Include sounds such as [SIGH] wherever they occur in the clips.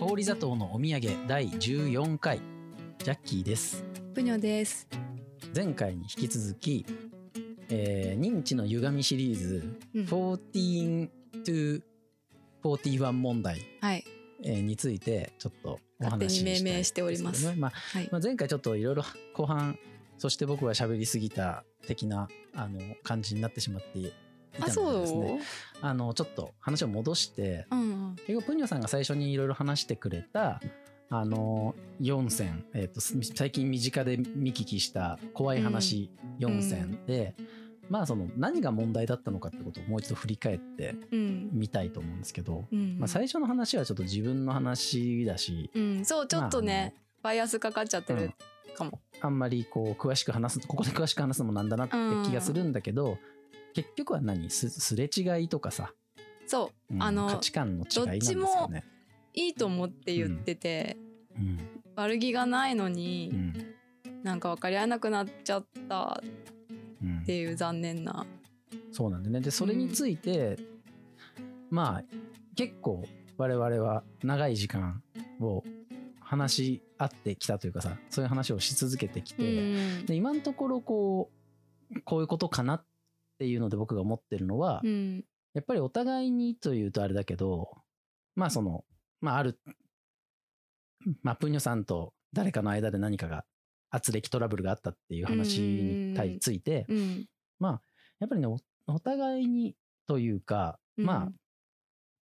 氷砂糖のお土産第14回ジャッキーですぷにょです。前回に引き続き、えー認知の歪みシリーズうん14 to 41問題、はい。えーについてちょっとお話し勝手に命したい名しておりますまあはい。まあ、前回ちょっといろいろ後半そして僕が喋りすぎた的なあの感じになってしまっていたあ、のでですねあのちょっと話を戻してうん。結構プニョさんが最初にいろいろ話してくれたあの4選、えー、とす最近身近で見聞きした怖い話4選で、まあその何が問題だったのかってことをもう一度振り返ってうん。みたいと思うんですけど、うん。まあ、最初の話はちょっと自分の話だしうん。そう、ちょっとね、バイアスかかっちゃってうんるかも。あんまりこう詳しく話すここで詳しく話すのもなんだなって気がするんだけど、結局は何？すすれ違いとかさ、そう。うんあの価値観の違いなんですよね。いいと思って言ってて、うん悪気がないのうに、んなんか分かり合えなくなっちゃったうんっていう残念な。そうなんでねでそれについて、まあ結構我々は長い時間を話し合ってきたというかさそういう話をし続けてきうて、ん。で今のところこうこういうことかなっていうので僕が思ってるのは、うん。やっぱりお互いにというとあれだけどまあそのまああるまあプニョさんと誰かの間で何かが圧力トラブルがあったっていう話に対ついてうん。やっぱりねおお互いにというかまあ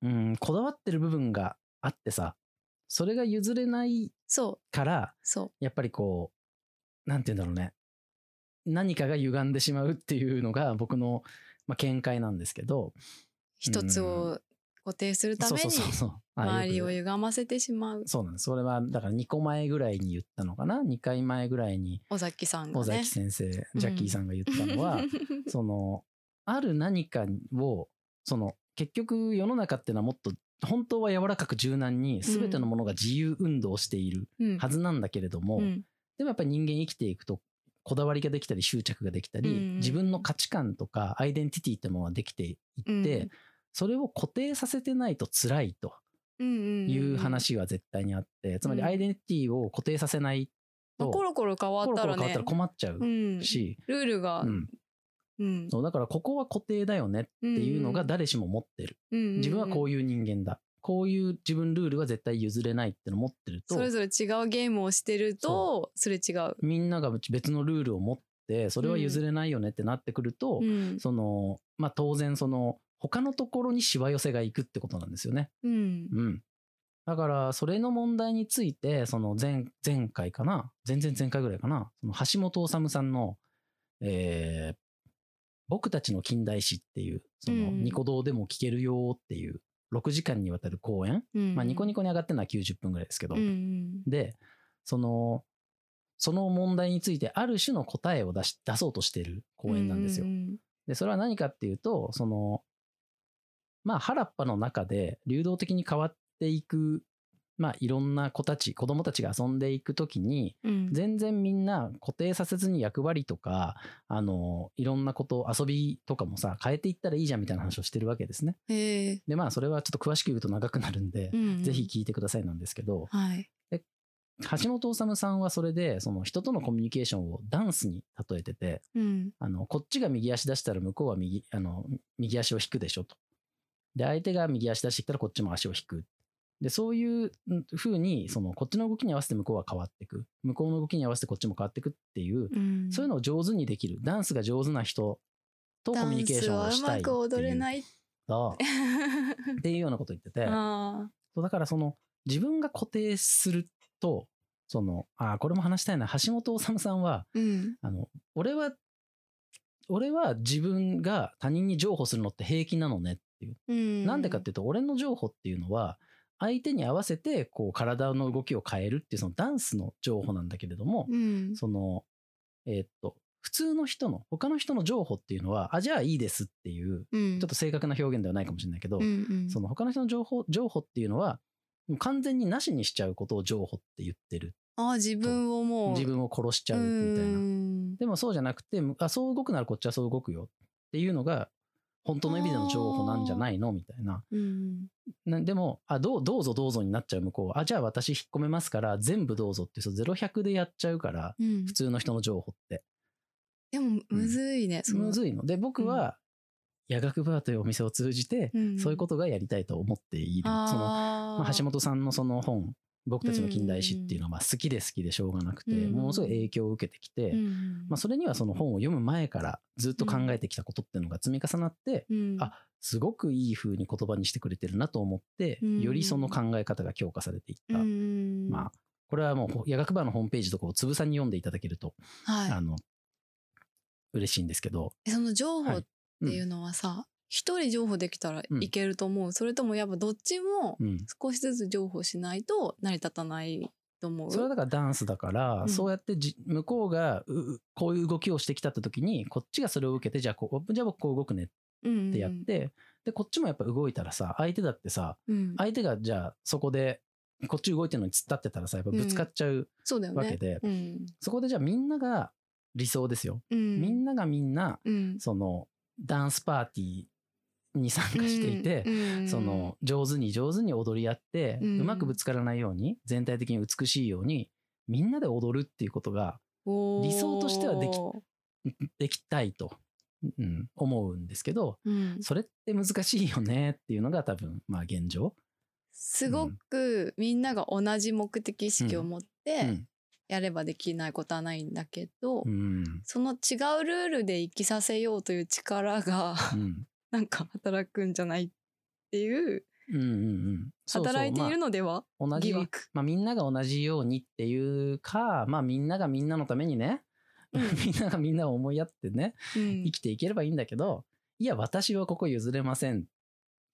うんこだわってる部分があってさそれが譲れない。から。やっぱりこうなんて言うんだろうね何かが歪んでしまうっていうのが僕の、まあ、見解なんですけど。一つを固定するために周りを歪ませてしまう。そうなんです。それはだから2個前ぐらいに言ったのかな？2回前ぐらいに尾崎さんが尾ね崎先生、ジャッキーさんが言ったのは、そのある何かをその結局世の中っていうのはもっと本当は柔らかく柔軟に全てのものが自由運動しているうん。はずなんだけれども、うん。でもやっぱり人間生きていくとこだわりができたり執着ができたり、うん自分の価値観とかアイデンティティってものができていって、それを固定させてないと辛いとうんいう話が絶対にあって、つまりアイデンティティを固定させないと、まあコロコロ変わコロったらね。コロ変わったら困っちゃううん、し、ルールが、うん。うん。そうだからここは固定だよねっていうのが誰しも持ってる、自分はこうういう人間だこういう自分ルールは絶対譲れないってのを持ってるとそれぞれ違うゲームをしてるとすれ違う、みんなが別のルールを持ってそれは譲れないよねってなってくると、うん。そのまあ当然その他のところにしわ寄せがいくってことなんですよね。うん。うん。だからそれの問題についてその前前回かな？前々前回ぐらいかな？その橋本治さんの、えー僕たちの近代史っていうそのうん。ニコ動でも聞けるよっていう6時間にわたる講演、うんまあニコニコに上がってるのは90分ぐらいですけど、うんでそのその問題についてある種の答えを出し出そうとしてる講演なんですよ。うん。で、それは何かっていうと、その、まあ、原っぱの中で流動的に変わっていく、まあ、いろんな子たち、子供たちが遊んでいくときに、うん全然みんな固定させずに役割とか、あの、いろんなこと、遊びとかもさ、変えていったらいいじゃんみたいな話をしてるわけですね。で、まあ、それはちょっと詳しく言うと長くなるんで、うんぜひ聞いてくださいなんですけど、はい橋本治さんはそれで、その人とのコミュニケーションをダンスに例えてて、うんあの、こっちが右足出したら向こうは右、あの、右足を引くでしょと。で、相手が右足出してきたらこっちも足を引く。で、そういう風に、その、こっちの動きに合わせて向こうは変わっていく。向こうの動きに合わせてこっちも変わっていくっていう、うんそういうのを上手にできる。ダンスが上手な人とコミュニケーションをしたいっていう。うまく踊れないそうっていうようなこと言ってて。[LAUGHS] あそうだからその、自分が固定すると、その、あーこれも話したいな。橋本治さんは、ーうんあの、俺は、俺は自分が他人に譲歩するのって平気なのねっていう。うんなんでかっていうと、俺の譲歩っていうのは、相手に合わせて、こう、体の動きを変えるっていう、そのダンスの譲歩なんだけれども、うん。その、えーっと、普通の人の、他の人の譲歩っていうのは、あ、じゃあいいですっていう、うん。ちょっと正確な表現ではないかもしれないけど、うんうん。その他の人の情報、情報っていうのは、完全になしにしちゃうことを情報って言ってる。ああ自分をもう。自分を殺しちゃうみたいな。なでもそうじゃなくて、あ、そう動くならこっちはそう動くよっていうのが、本当の意味での情報なんじゃないの？みたいな。うんなでも、あ、どう、どうぞどうぞになっちゃう向こうは、あ、じゃあ私引っ込めますから、全部どうぞって、そう、0100でやっちゃうから、うん普通の人の情報って。でもむずいね、そのむずいの。で、僕は、夜学バーというお店を通じて、うんそういうことがやりたいと思っている。その、あーまあ、橋本さんのその本、僕たちの近代史っていうのは、まあ、好きで好きでしょうがなくて、うんものすごい影響を受けてきて、うんまあ、それにはその本を読む前からずっと考えてきたことっていうのが積み重なって、うんあすごくいい風に言葉にしてくれてるなと思って、うんよりその考え方が強化されていった。うんまあ、これはもうほ夜学バーのホームページとかをつぶさに読んでいただけると、はい。あの、嬉しいんですけど。えその情報はい。っていうのはさ一、人情報できたらいけると思う、それともやっぱどっちもうん。少しずつ情報しないと成り立たないと思う。それはだからダンスだから、うん。そうやってじ向こうがううこういう動きをしてきたって時に、こっちがそれを受けて、じゃあこう、じゃあ僕こう動くねってやって、で、こっちもやっぱ動いたらさ、相手だってさ、うん。相手がじゃあそこで、こっち動いてるのに突っ立ってたらさ、やっぱぶつかっちゃうわけで、うん。そこでじゃあみんなが理想ですよ。うん、みんながみんな、うん。その、ダンスパーティーに参加していて、うんその、上手に上手に踊り合って、ううんまくぶつからないように、全体的に美しいように、みんなで踊るっていうことが理想としてはできできたいと、うん、思うんですけど、うんそれって難しいよねっていうのが多分、まあ現状。すごくみんなが同じ目的意識を持っうてん。やればできないことはないんだけど、うん。その違うルールで生きさせようという力がうん。なんか働くんじゃないっていううんうんうん。働いているのでは？まあ同じ。まあみんなが同じようにっていうか、まあみんながみんなのためにね、うん。[LAUGHS] みんながみんなを思いやってね、うん。生きていければいいんだけど、いや、私はここ譲れません。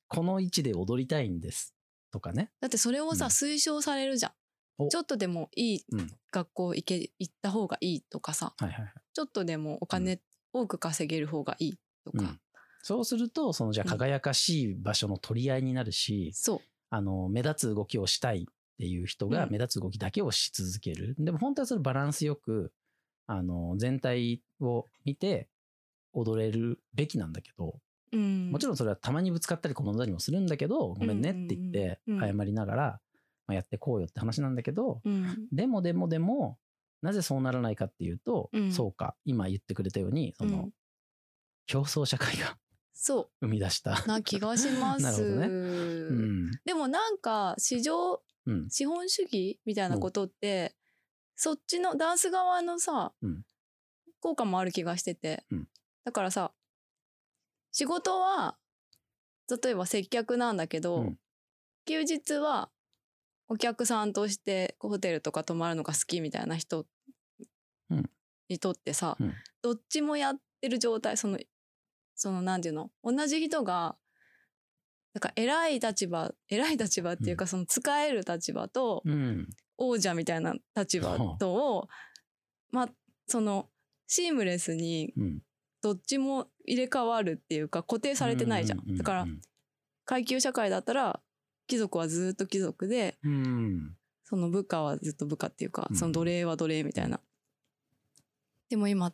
この位置で踊りたいんです。とかね。だってそれをさ、うん。推奨されるじゃん。お。ちょっとでもいいうん。学校行け行った方がいいとかさ。はいはいはい。ちょっとでもお金多く稼げる方がいいとか、うんそうすると、そのじゃあうん。輝かしい場所の取り合いになるし、そう。あの、目立つ動きをしたいっていう人がうん。目立つ動きだけをし続ける。でも本当はそれバランスよく、あの、全体を見て踊れるべきなんだけど、うん、もちろんそれはたまにぶつかったり転んだりもするんだけど、ごめんねって言ってうんうんうん。謝りながら、まあ、やってこうよって話なんだけど、うん、でもでもでも、なぜそうならないかっていうと、うん。そうか、今言ってくれたように、その、うん。競争社会がそ生み出した。うな気がしまなるす、ほどね。うん。でもなんか市場うん。資本主義みたいなことって、そっちのダンス側のさ、うん。効果もある気がしてて、うん。だからさ仕事は例えば接客なんだけど、うん。休日はお客さんとしてホテルとか泊まるのが好きみたいな人うん。にとってさ、うん。どっちもやってる状態そのそのなんていうの同じ人がなんか偉い立場 [LAUGHS] 偉い立場っていうか、その使える立場と、うん。王者みたいな立場とをまあそのシームレスにうん。どっちも入れ替わるっていうか固定されてないじゃん。だから階級社会だったら貴族はずっと貴族でうん。その部下はずっと部下っていうかうんその奴隷は奴隷みたいな。でも今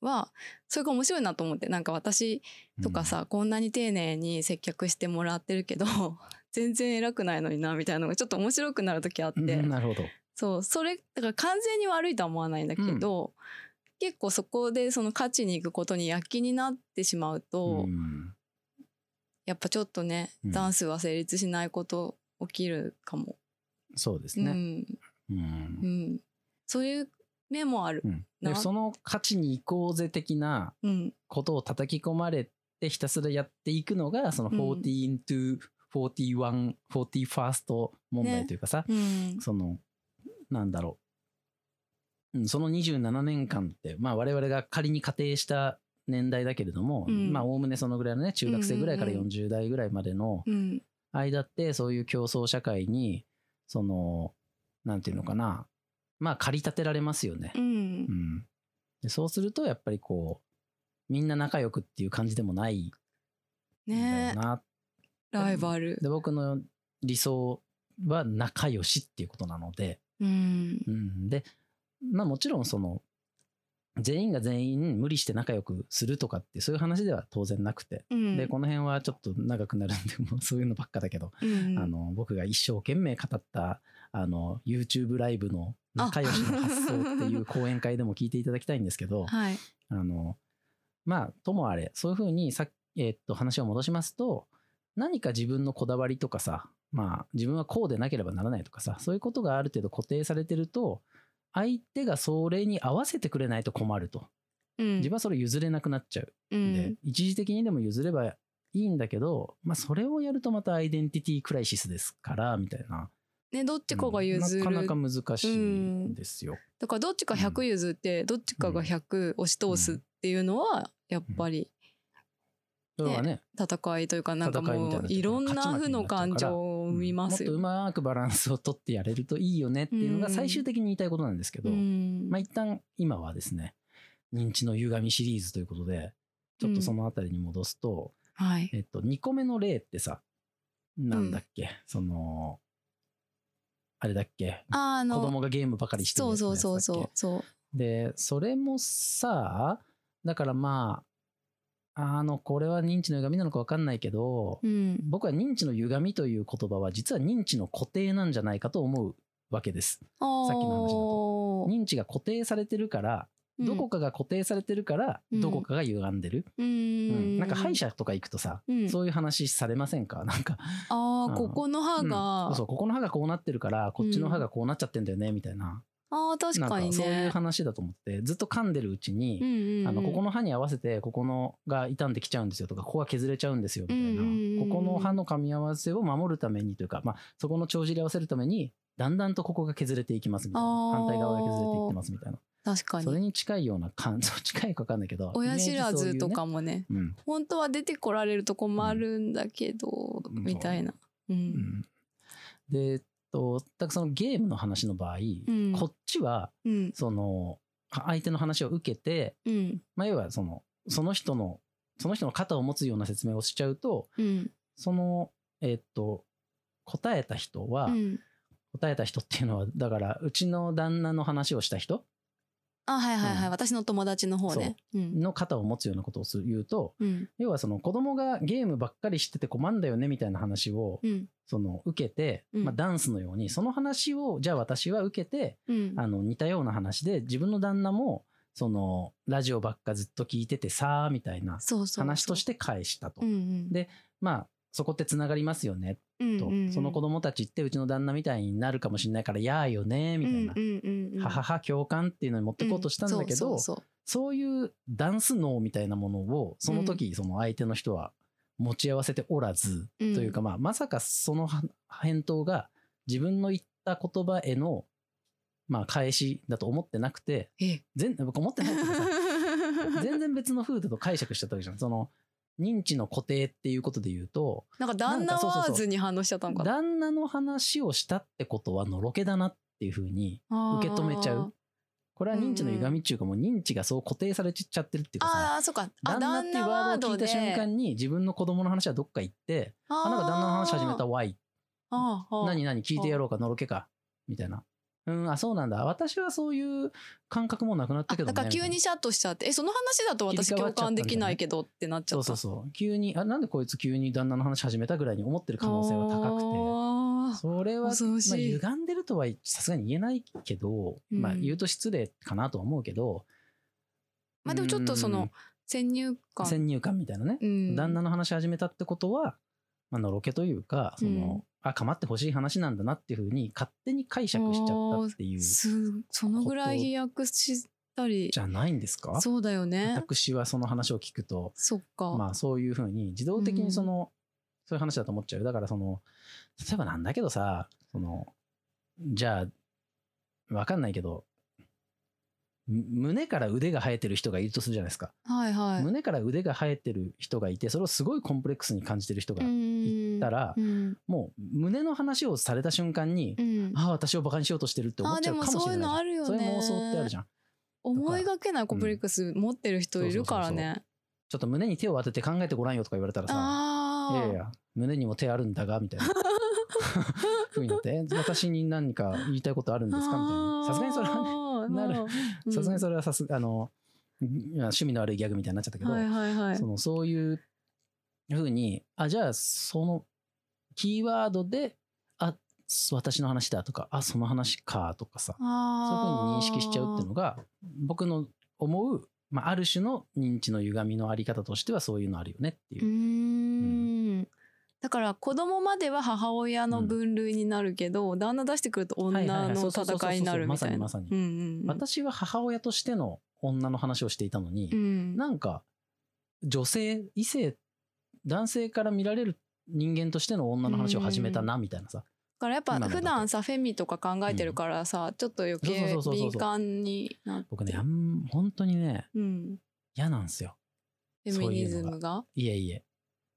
はそれが面白いなと思ってなんか私とかさ、こんなに丁寧に接客してもらってるけど [LAUGHS] 全然偉くないのになみたいなのがちょっと面白くなる時あって、うん、なるほど。そうそれだから完全に悪いとは思わないんだけど、結構そこでその勝ちに行くことに躍起になってしまうと、うんやっぱちょっとね、うん。ダンスは成立しないこと起きるかも。そうですね。うん。うん。うん、そういう面もある。うん。その勝ちに行こうぜ的なうん。ことを叩き込まれてひたすらやっていくのがそのうん。14 to 41、41st 問題というかさ、うん。そのなんだろう、うん、その27年間って、まあ、我々が仮に仮定した年代だけれども、うん。まあおおむねそのぐらいのね中学生ぐらいからうんうん40代ぐらいまでのうん。間ってそういう競争社会にそのなんていうのかなまあ駆り立てられますよね。うん。そうするとやっぱりこうみんな仲良くっていう感じでもないね。ライバル。で僕の理想は仲良しっていうことなので、うん。うん、でまあもちろんその全員が全員無理して仲良くするとかってそういう話では当然なくて、うん。でこの辺はちょっと長くなるんでもうそういうのばっかだけど、うん。あの僕が一生懸命語ったあの YouTube ライブの仲良しの発想っていう講演会でも聞いていただきたいんですけど [LAUGHS] はい。あのまあともあれそういうふうにさっえーっと話を戻しますと何か自分のこだわりとかさまあ自分はこうでなければならないとかさそういうことがある程度固定されてると相手がそれに合わせてくれないと困ると。うん。自分はそれ譲れなくなっちゃう。うん。で、一時的にでも譲ればいいんだけど、まあ、それをやるとまたアイデンティティクライシスですからみたいなねどっちかが譲る、うんなかなか難しいんですよ。だからどっちか100譲ってどっちかが100押し通すっていうのはやっぱりそれはね。戦いというかなんかもういろ。んな負の感情を生みますよ。うんもっとうまくバランスを取ってやれるといいよねっていうのが最終的に言いたいことなんですけど、うん。まあ一旦今はですね認知の歪みシリーズということでちょっとそのあたりに戻すと、はい。えっと2個目の例ってさなんだっけ、そのあれだっけ？ああの子供がゲームばかりしてるそうそうそうそうそう。で、それもさ、だからまあ、あの、これは認知の歪みなのか分かんないけど、うん。僕は認知の歪みという言葉は実は認知の固定なんじゃないかと思うわけです。さっきの話だと認知が固定されてるから、どこかが固定されてるから、うん。どこかが歪んでる。ううん。ん。なんか歯医者とか行くとさ、うん。そういう話されませんか？[LAUGHS] なんか、ああ、うん。ここの歯うん。が、そうここの歯がこうなってるから、こっちの歯がこうなっちゃってんだよね、みたいな。ああ、確かになんかそういうね。話だと思って、ずっと噛んでるうちに、あのここの歯に合わせてここのが傷んできちゃうんですよとかここが削れちゃうんですよみたいな、ここの歯の噛み合わせを守るためにというか、まあ、そこの帳尻合わせるためにだんだんとここが削れていきますみたいな。反対側が削れていってますみたいな確かに。それに近いような感 [LAUGHS] 想近いか分かんないけど親知らずとかも、もね、うん本当は出てこられるとこもあるんだけど、うんみたいな。う。うんんでえっとだからそのゲームの話の場合、んこっちはうん。その相手の話を受けて、うん。まあ、要はそのその人のその人の肩を持つような説明をしちゃうとうん。その、えっと、答えた人は、うん。答えた人っていうのは、だから、うちの旦那の話をした人あ、はいはいはい。うん私の友達の方ね。うん。の肩を持つようなことをする言うと、うん。要はその子供がゲームばっかりしてて困んだよねみたいな話を、うん。その受けて、うんまあ、ダンスのように、その話を、じゃあ私は受けて、うん。あの、似たような話で、自分の旦那も、その、ラジオばっかずっと聞いててさーみたいなそうそうそう。話として返したと。うんうん。でまあ、そこってつながりますよねと、うんうんうん。その子供たちってうちの旦那みたいになるかもしれないからやーよねみたいな、うんうんうんうんははは共感っていうのに持ってこうとしたんだけど、うんそうそう。そういうダンス脳みたいなものをその時その相手の人は持ち合わせておらず、うん。というかまあまさかそのは返答が自分の言った言葉へのまあ返しだと思ってなくて全僕思ってないけどさ [LAUGHS] 全然別の風だと解釈しちゃったわけじゃん。その認知の固定っていうことで言うとなんか旦那ワーズに反応しちゃったのかな？旦那の話をしたってことはのろけだなっていうふうに受け止めちゃう。これは認知の歪みっていうかもう認知がそう固定されちゃってるっていうかさあそうか。あ旦那っていうワードを聞いた瞬間にに自分の子供の話はどっか行ってあなんか旦那の話始めたわい何何聞いてやろうかのろけかみたいなうんあそうなんだ。私はそういう感覚もなくなったけどね。から急にシャッとしちゃって。えその話だと私共感できないけどってなっちゃったそうそうそう。急にあなんでこいつ急に旦那の話始めたぐらいに思ってる可能性は高くて。それは、まあ、歪んでるとはさすがに言えないけど、まあうん言うと失礼かなとは思うけど、まあでもちょっとその先入うん観。先入観みたいなね、うん。旦那の話始めたってことは、まあのろけというかその、うんあ構ってほしい話なんだなっていうふうに勝手に解釈しちゃったっていうすそのぐらい飛躍したり。じゃないんですか？そうだよね。私はその話を聞くと。そっか、まあそういうふうに自動的にその、そういう話だと思っちゃう。だからその例えばなんだけどさそのじゃあわかんないけどむ胸から腕が生えてる人がいるとするじゃないですか、はいはい。胸から腕が生えてる人がいてそれをすごいコンプレックスに感じてる人がいたら、うん。もう胸の話をされた瞬間に、うん。ああ私をバカにしようとしてるって思っちゃうかもしれないそういうのあるよね。そういう妄想ってあるじゃん。思いがけないコンプレックス持ってる人いるからね、ちょっと胸に手を当てて考えてごらんよとか言われたらさいやいや、胸にも手あるんだが、みたいな。[LAUGHS] ふうになって、え私に何か言いたいことあるんですか？みたいな。さすがにそれはね、なる。るさすがにそれはさすあの、趣味の悪いギャグみたいになっちゃったけど、はいはいはい。そのそういうふうにあじゃあそのキーワードであ私の話だとかあその話かとかさそういうふうに認識しちゃうっていうのが僕の思う、まあ、ある種の認知の歪みのあり方としてはそういうのあるよねっていう。う。だから子供までは母親の分類になるけど、旦那出してくると女の戦いになるみたいな。まさにまさに。うんうんうん。私は母親としての女の話をしていたのに、うん。なんか女性異性男性から見られる人間としての女の話を始めたなみたいなさ、だからやっぱ普段さフェミとか考えてるからさ、ちょっと余計敏感になって。僕ね本当にねうん、嫌なんですよ。フェミニズムが。いえいえ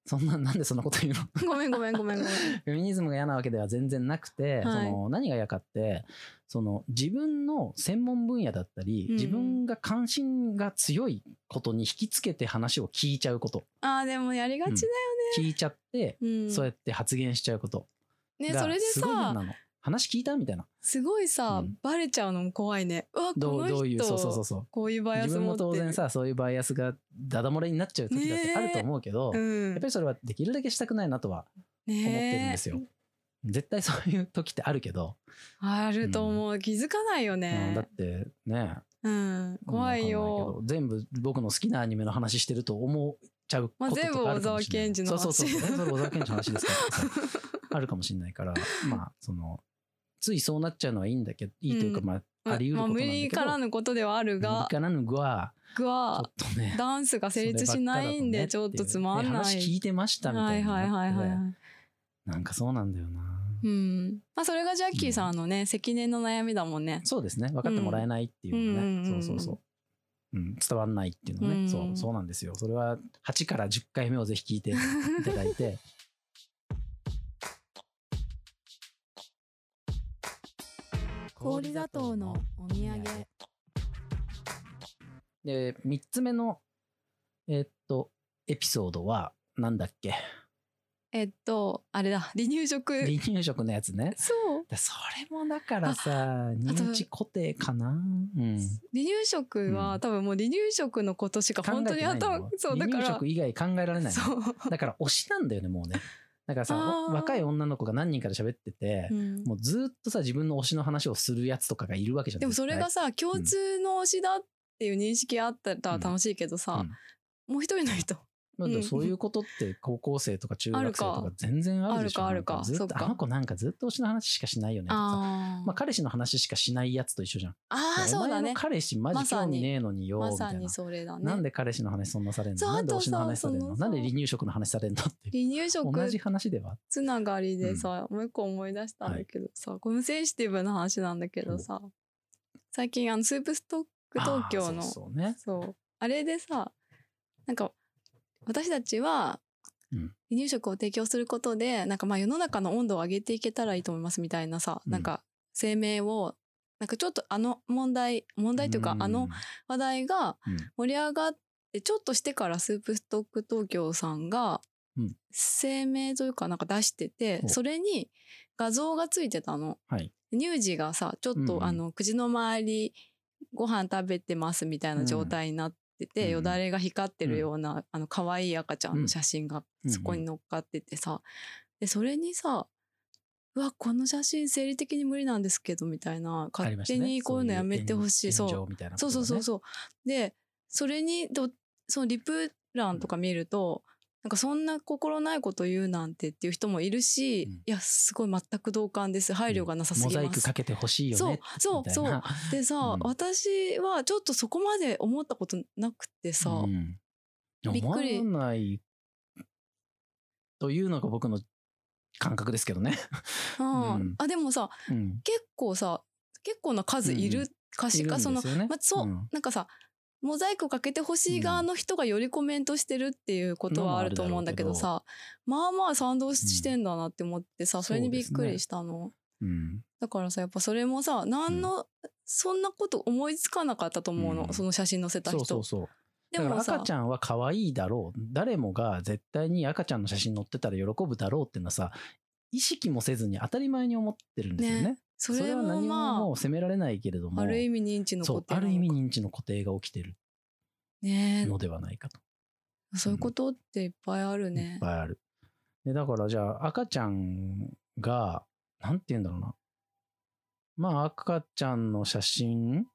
そんななんでそんなこと言うの？[LAUGHS] ごめんごめんごめんごめん。フェミニズムが嫌なわけでは全然なくて、はい。その何が嫌かってその自分の専門分野だったり、うん。自分が関心が強いことに引きつけて話を聞いちゃうこと。あーでもやりがちだよ聞いちゃって、ね。うん、そうやって発言しちゃうことがねそれですさ話聞いた？みたいな。すごいさ、うん。バレちゃうのも怖いね。うわどこの人うどういうそうそうそうそう。こういうバイア自分ス持ってる。も当然さそういうバイアスがダダ漏れになっちゃう時だってあると思うけど、うん、やっぱりそれはできるだけしたくないなとは思思ってるんですよ。絶対そういう時ってあるけど、あると思う、気づかないようんだねっ。てね。うん、怖いよ。ど全部僕の好きなアニメの話してると思っちゃうこととかあるかもしれない、まあ全部小沢健二の話。そうそうそうそう。それ小沢健二の話ですから。[LAUGHS] あるかもしれないから。まあそのついそうなっちゃうのはいいんだけどいいというか、うん。まああり得るまあ、無ことなんだけど、理からぬことではある無理が、からぬは僕ちょはっとねダンスが成立しないんでちょっとつまんない。話聞いてましたみたいな、はいはいはいはい。なんかそうなんだよな、うん。まあそれがジャッキーさんのね、積年の悩みだもんね。そうですね。分かってもらえないっていうのがね、うんうんうん。うんそうそうそう、うん、伝わらないっていうのね、うん。そうそうなんですよ。それは8から10回目をぜひ聞いていただいて [LAUGHS] 氷砂糖のお土産。で3つ目のえっとエピソードはなんだっけ？えっと、あれだ、離乳食。離乳食のやつね。そう。でそれもだからさ認知固定かな？うん。離乳食は、うん。多分もう離乳食のことしか本当に頭のそうだから。離乳食以外考えられないのそう、だから推しなんだよねもうねだからさ若い女の子が何人かで喋ってて、うん。もうずっとさ自分の推しの話をするやつとかがいるわけじゃんでもそれが絶さ共通の推しだっていう認識あったら楽しいけどさ、もう一人の人対まあそういうことって高校生とか中学生とか全然あるでしょ？あるかあるかずっとあの子なんかずっと推しの話しかしないよねまあ彼氏の話しかしないやつと一緒じゃん。あーそうだね。お前の彼氏マジ興味ねえのによ、みたいな。まさにそれだね。なんで彼氏の話そんなされんの？なんで推しの話されんの？なんで離乳食の話されんの？って離乳食同じ話では。つながりでさ、もう一個思い出したんだけどさ、これセンシティブな話なんだけどさ最近あのスープストック東京のそうね。そう。あれでさなんか私たちはうん。離乳食を提供することでなんかまあ世の中の温度を上げていけたらいいと思いますみたいなさ、うん。なんか声明をなんかちょっとあの問題問題というか、あの話題がうん。盛り上がってちょっとしてからスープストック東京さんがうん。声明というかなんか出してて、それに画像がついてたの。はい。乳児がさちょっと、あの口の周りご飯食べてますみたいな状態になってて、うんよだれが光ってるような、あの可愛い赤ちゃんの写真がうんそこに乗っかっててさ、でそれにさうわこの写真生理的に無理なんですけどみたいな勝手にこういうのやめてほしい。そう。炎上みたいなこそうそうそうそう。でそれにどそのリプ欄とか見ると、なんかそんな心ないこと言うなんてっていう人もいるし、うん。いやすごい全く同感です。配慮がなさすぎます、モザイクかけてほしいよねそうそうみたいな。でさ、[LAUGHS] うん。私はちょっとそこまで思ったことなくてさ、うん。びっくり。思わないというのが僕の感覚ですけどね。あ [LAUGHS] うん。あでもさうん、結構さ結構な数いる可視化、いるそのまあ、そう、ん。なんかさモザイクかけてほしい側の人がよりコメントしてるっていうことはあると思うんだけどさ、まあまあ賛同してんだなって思ってさ、それにびっくりしたの。うんだからさやっぱそれもさ何の、そんなこと思いつかなかったと思うの、うんその写真載せた人。そうそうそう。だからでもさ赤ちゃんは可愛いだろう誰もが絶対に赤ちゃんの写真載ってたら喜ぶだろうっていうのはさ意識もせずに当たり前に思ってるんですよね。ねそれもは何もまもう責められないけれどもあある意味認知のそうことある意味認知の固定が起きてる。ねのではないかと。えそういうことっていっぱいあるいっね。ぱいある。で、だからじゃあ赤ちゃんが、なんて言うんだろうな。まあ赤ちゃんの写真、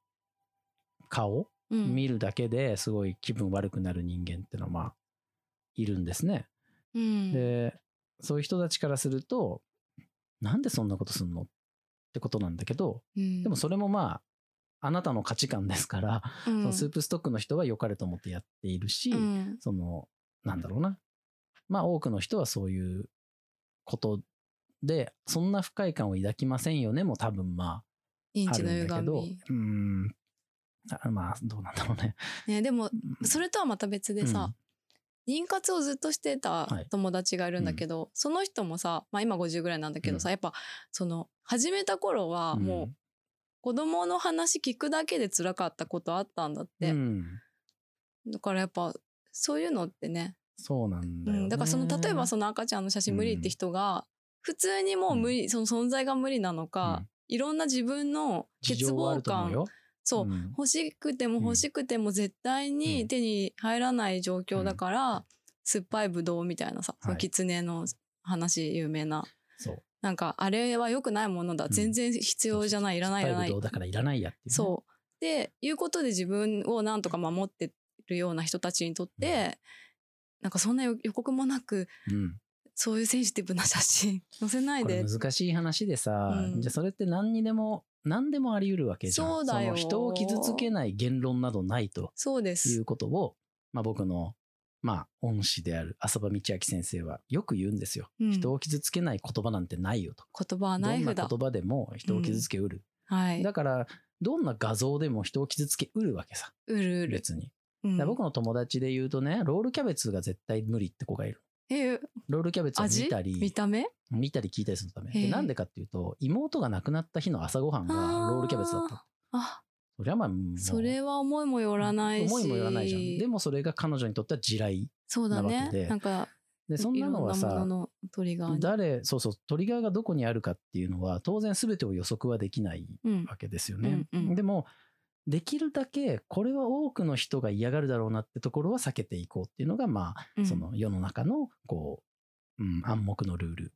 顔、うん見るだけですごい気分悪くなる人間ってのはまあいるんですね。うんで、そういう人たちからすると、なんでそんなことすんのってことなんだけど、うんでもそれもまあ、あなたの価値観ですから、うんそのスープストックの人は良かれと思ってやっているし、うんその、なんだろうな。まあ多くの人はそういうことで、そんな不快感を抱きませんよねも多分まああるんだけど、う。ーん、あまあどうなんだろうね。ね、でもそれとはまた別でさ、妊活をずっとしてたはい。友達がいるんだけど、その人もさ、まあ、今50ぐらいなんだけどさ、やっぱその始めた頃はうん。もう子供の話聞くだけで辛かったことあったんだって、うん、だからやっぱそういうのってね。そうなんだよ、ね。うん、だからその例えばその赤ちゃんの写真無理って人が、普通にもう無理、その存在が無理なのか、うん。いろんな自分の欠乏感ると思う。う、ん。欲しくてもうん。欲しくても絶対に手に入らない状況だから、酸っぱいブドウみたいなさ、はい。狐の話有名な。そう。なんかあれは良くないものだ、ん。全然必要じゃないいらないいらないだからいらないやっていう、ね。そう。でいうことで自分をなんとか守ってるような人たちにとって、なんかそんな予予告もなくうん。そういうセンシティブな写真載せないで。難しい話でさ、うん。じゃあそれって何にでも、何でもあり得るわけじゃん。そうだよの人を傷つけない言論などないといそうですうことを、まあ僕の、まあ恩師である浅場道明先生はよく言うんですよ。うん人を傷つけない言葉なんてないよと。言葉はナイフだどんな言葉でも人を傷つけうる。はいだから、どんな画像でも人を傷つけうるわけさ。うるうる、別に。うん僕の友達で言うとね、ロールキャベツが絶対無理って子がいる。えロールキャベツを味見たり、見た目？見たり聞いたりするため。でなんでかっていうと、妹が亡くなった日の朝ごはんがロールキャベツだった。あ。それはまあ、それは思いもよらないし。思いもよらないじゃん。でもそれが彼女にとっては地雷。そうだなわけで。ね。なんかで、そんなのはいさ誰、そうそう、トリガーがどこにあるかっていうのは、当然全てを予測はできないうん。わけですよね。うんうん。でも、できるだけ、これは多くの人が嫌がるだろうなってところは避けていこうっていうのが、まあ、うんその世の中の、こう、うん、暗黙のルール。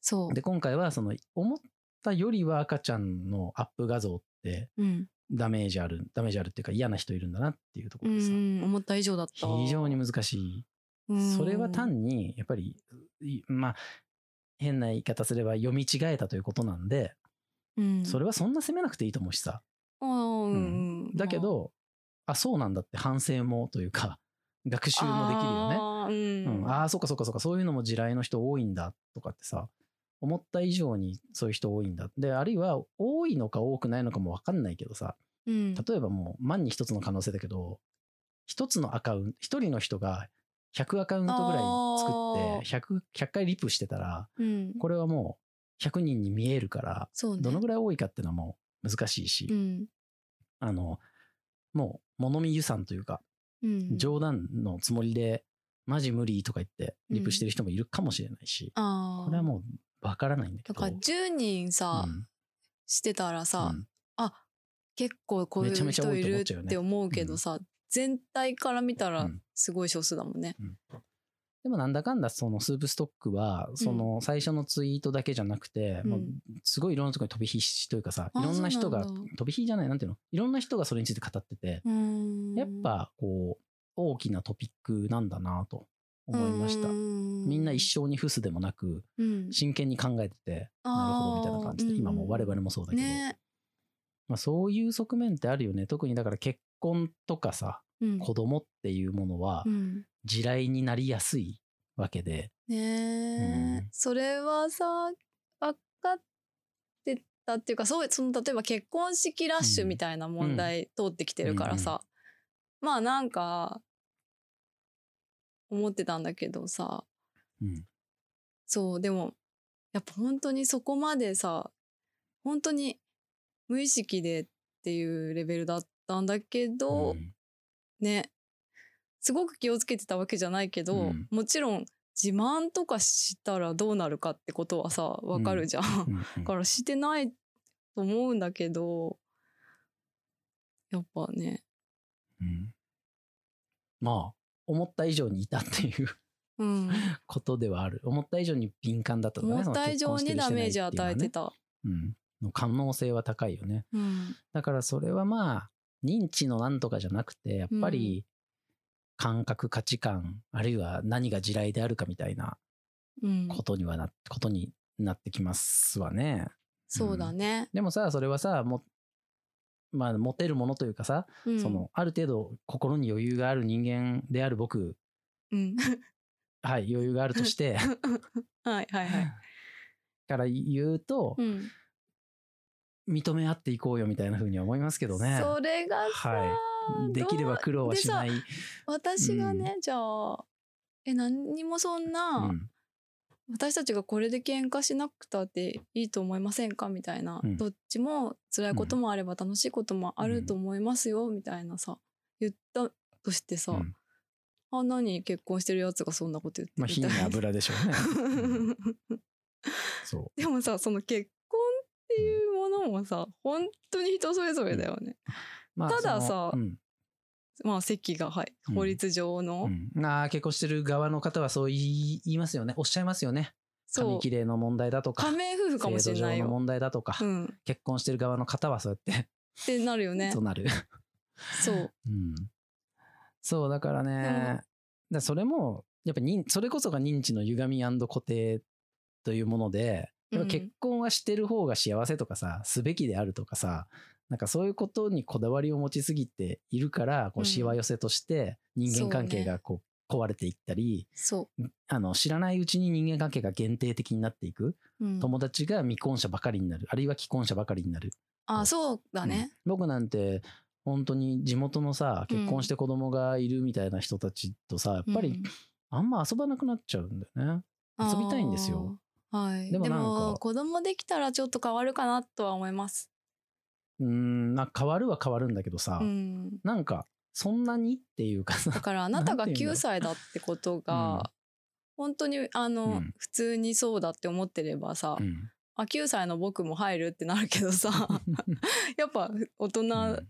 そうで、今回は、その、思ったよりは赤ちゃんのアップ画像って、うん、ダメージある、ダメージあるっていうか嫌な人いるんだなっていうとこうろでさ、ん、思った以上だった非常に難しい。うんそれは単に、やっぱり、いまあ、変な言い方すれば読み違えたということなんで、うんそれはそんな責めなくていいと思うしさ。うんうん。だけど、あ、そうなんだって反省もというか、[LAUGHS] 学習もできるよね。うん。うん、ああ、そっかそっかそっか、そういうのも地雷の人多いんだとかってさ、思った以上にそういう人多いんだ。で、あるいは多いのか多くないのかもわかんないけどさ、うん。例えばもう万に一つの可能性だけど、一つのアカウント、一人の人が100アカウントぐらい作って、100、100回リプしてたら、うん。これはもう100人に見えるから、ね。どのぐらい多いかっていうのはもう難しいし、うんあの、もう物見湯さんというか、うん冗談のつもりで、マジ無理とか言ってリプしてる人もいるかもしれないし、あーこれはもうわからないんだけど。だから10人さ、うん。してたらさ、うん。あ結構こういう人いる思って思うけどさ、全体から見たらうん。すごい少数だもんね。うんでもなんだかんだそのスープストックは、その最初のツイートだけじゃなくて、うん。もうすごいいろんなところに飛び火しというかさ、あいろんな人が、飛び火じゃない、なんていうの？いろんな人がそれについて語ってて、うん。やっぱこう、大きなトピックなんだなと思いました。みみんな一生に付すでもなく、うん。真剣に考えてて、なるほどみたいな感じで、うん今もう我々もそうだけど、ね。まあ、そういう側面ってあるよね。特にだから結婚とかさ、うん子供っていうものはうん。地雷になりやすいわけで、ねえ、うん。それはさ分かってたっていうかそうその例えば結婚式ラッシュみたいな問題通ってきてるからさ、まあなんか思ってたんだけどさうん。そうでもやっぱ本当にそこまでさ本当に無意識でっていうレベルだったんだけど、うんねすごく気をつけてたわけじゃないけど、うんもちろん自慢とかしたらどうなるかってことはさわかるじゃん、からしてないと思うんだけどやっぱねうんまあ、思った以上にいたっていううん、[LAUGHS] ことではある。思った以上に敏感だったとかね。思った以上にダメージ与えてた。た。うん。の可能性は高いよね。うんだからそれはまあ、認知のなんとかじゃなくて、やっぱり感覚、価値観、あるいは何が地雷であるかみたいなうん、ことにはな、ことになってきますわね。そうだね。でもさ、それはさ、も、まあ、持てるものというかさ、うん、その、ある程度心に余裕がある人間である僕、うん、はい、余裕があるとして、[LAUGHS] はいはいはい。[LAUGHS] から言うと、うん、認め合っていこうよみたいな風には思いますけどね。それがさ、はい。できれば苦労はしない。で私がね、じゃあえ何にもそんな、うん私たちがこれで喧嘩しなくたっていいと思いませんかみたいな、うんどっちも辛いこともあれば楽しいこともあると思いますよ、みたいなさ言ったとしてさ、うんあ何結婚してるやつがそんなこと言ってまあ、火に。油でしょうね。[LAUGHS] [LAUGHS] そでもさその結婚っていうものもさ本当に人それぞれだよね。う。まあたださまあ席がはいうん法律上の、うんあー結婚してる側の方はそう言い言いますよね。おっしゃいますよね。紙切れの問題だとか、仮名夫婦かもしれないの問題だとか、うん、っ結婚してる側の方はそうやって、てなるよねそう。なる。そう。うん。そう、だからね、だそれも、やっぱ認それこそが認知の歪み固定というもので、結婚はしてる方が幸せとかさ、すべきであるとかさ、なんかそういうことにこだわりを持ちすぎているから、こううん。しわ寄せとして人間関係がこう壊れていったり、そあの知らないうちに人間関係が限定的になっていく、う。うん、友達が未婚者ばかりになる、あるいは既婚者ばかりになる。あそうだね。うん。僕なんて本当に地元のさ結婚して子供がいるみたいな人たちとさ、やっぱりあんま遊ばなくなっちゃうんだよね。うん遊びたいんですよ。はい。でもなんか子供できたらちょっと変わるかなとは思います。うーんまあ変わるは変わるんだけどさ、うん。なんかそんなにっていうか [LAUGHS] ださからあなたがなんていうんだろう9歳だってことうんが、本当にあの、うん普通にそうだって思ってればさ、うんあ9歳の僕も入るってなるけどさ [LAUGHS] やっぱ大う人ん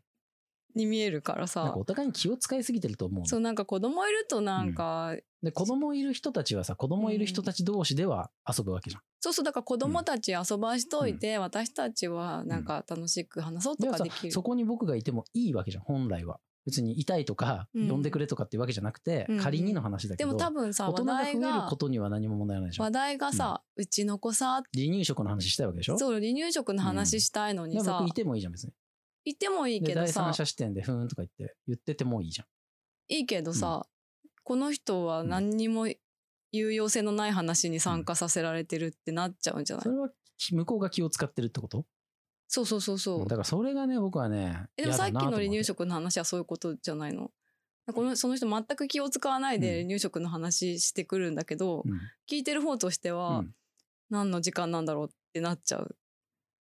に見えるからさか、お互いに気を使いすぎてると思うのそうなんか子供いるとなんか、で子供いる人たちはさ子供いる人たち同士では遊ぶわけじゃん。そうそうだから子供たち遊ばしといて、私たちはなんか楽しく話そうとかできる。そこに僕がいてもいいわけじゃん本来は。別にいたいとかうん呼んでくれとかっていうわけじゃなくて、うん仮にの話だけど、でも多分さ話大人が増える題がことには何も問題ないじゃん話。題がさ、うちの子さ離乳食の話したいわけでしょそう離乳食の話したいのにさ、僕いてもいいじゃん別に。いてもいいけどさ。三者視点でふーんとか言って言っててもいいじゃん。いいけどさ、この人は何にも有用性のない話に参加させられてるってなっちゃうんじゃない、それは向こうが気を使ってるってこと？そうそうそうそうだからそれがね僕はねえでもさっきの離乳食食の話はそういうことじゃないの？このその人全く気を使わないでうん。離乳食の話してくるんだけど、うん。聞いてる方としては、うん。何の時間なんだろうってなっちゃう。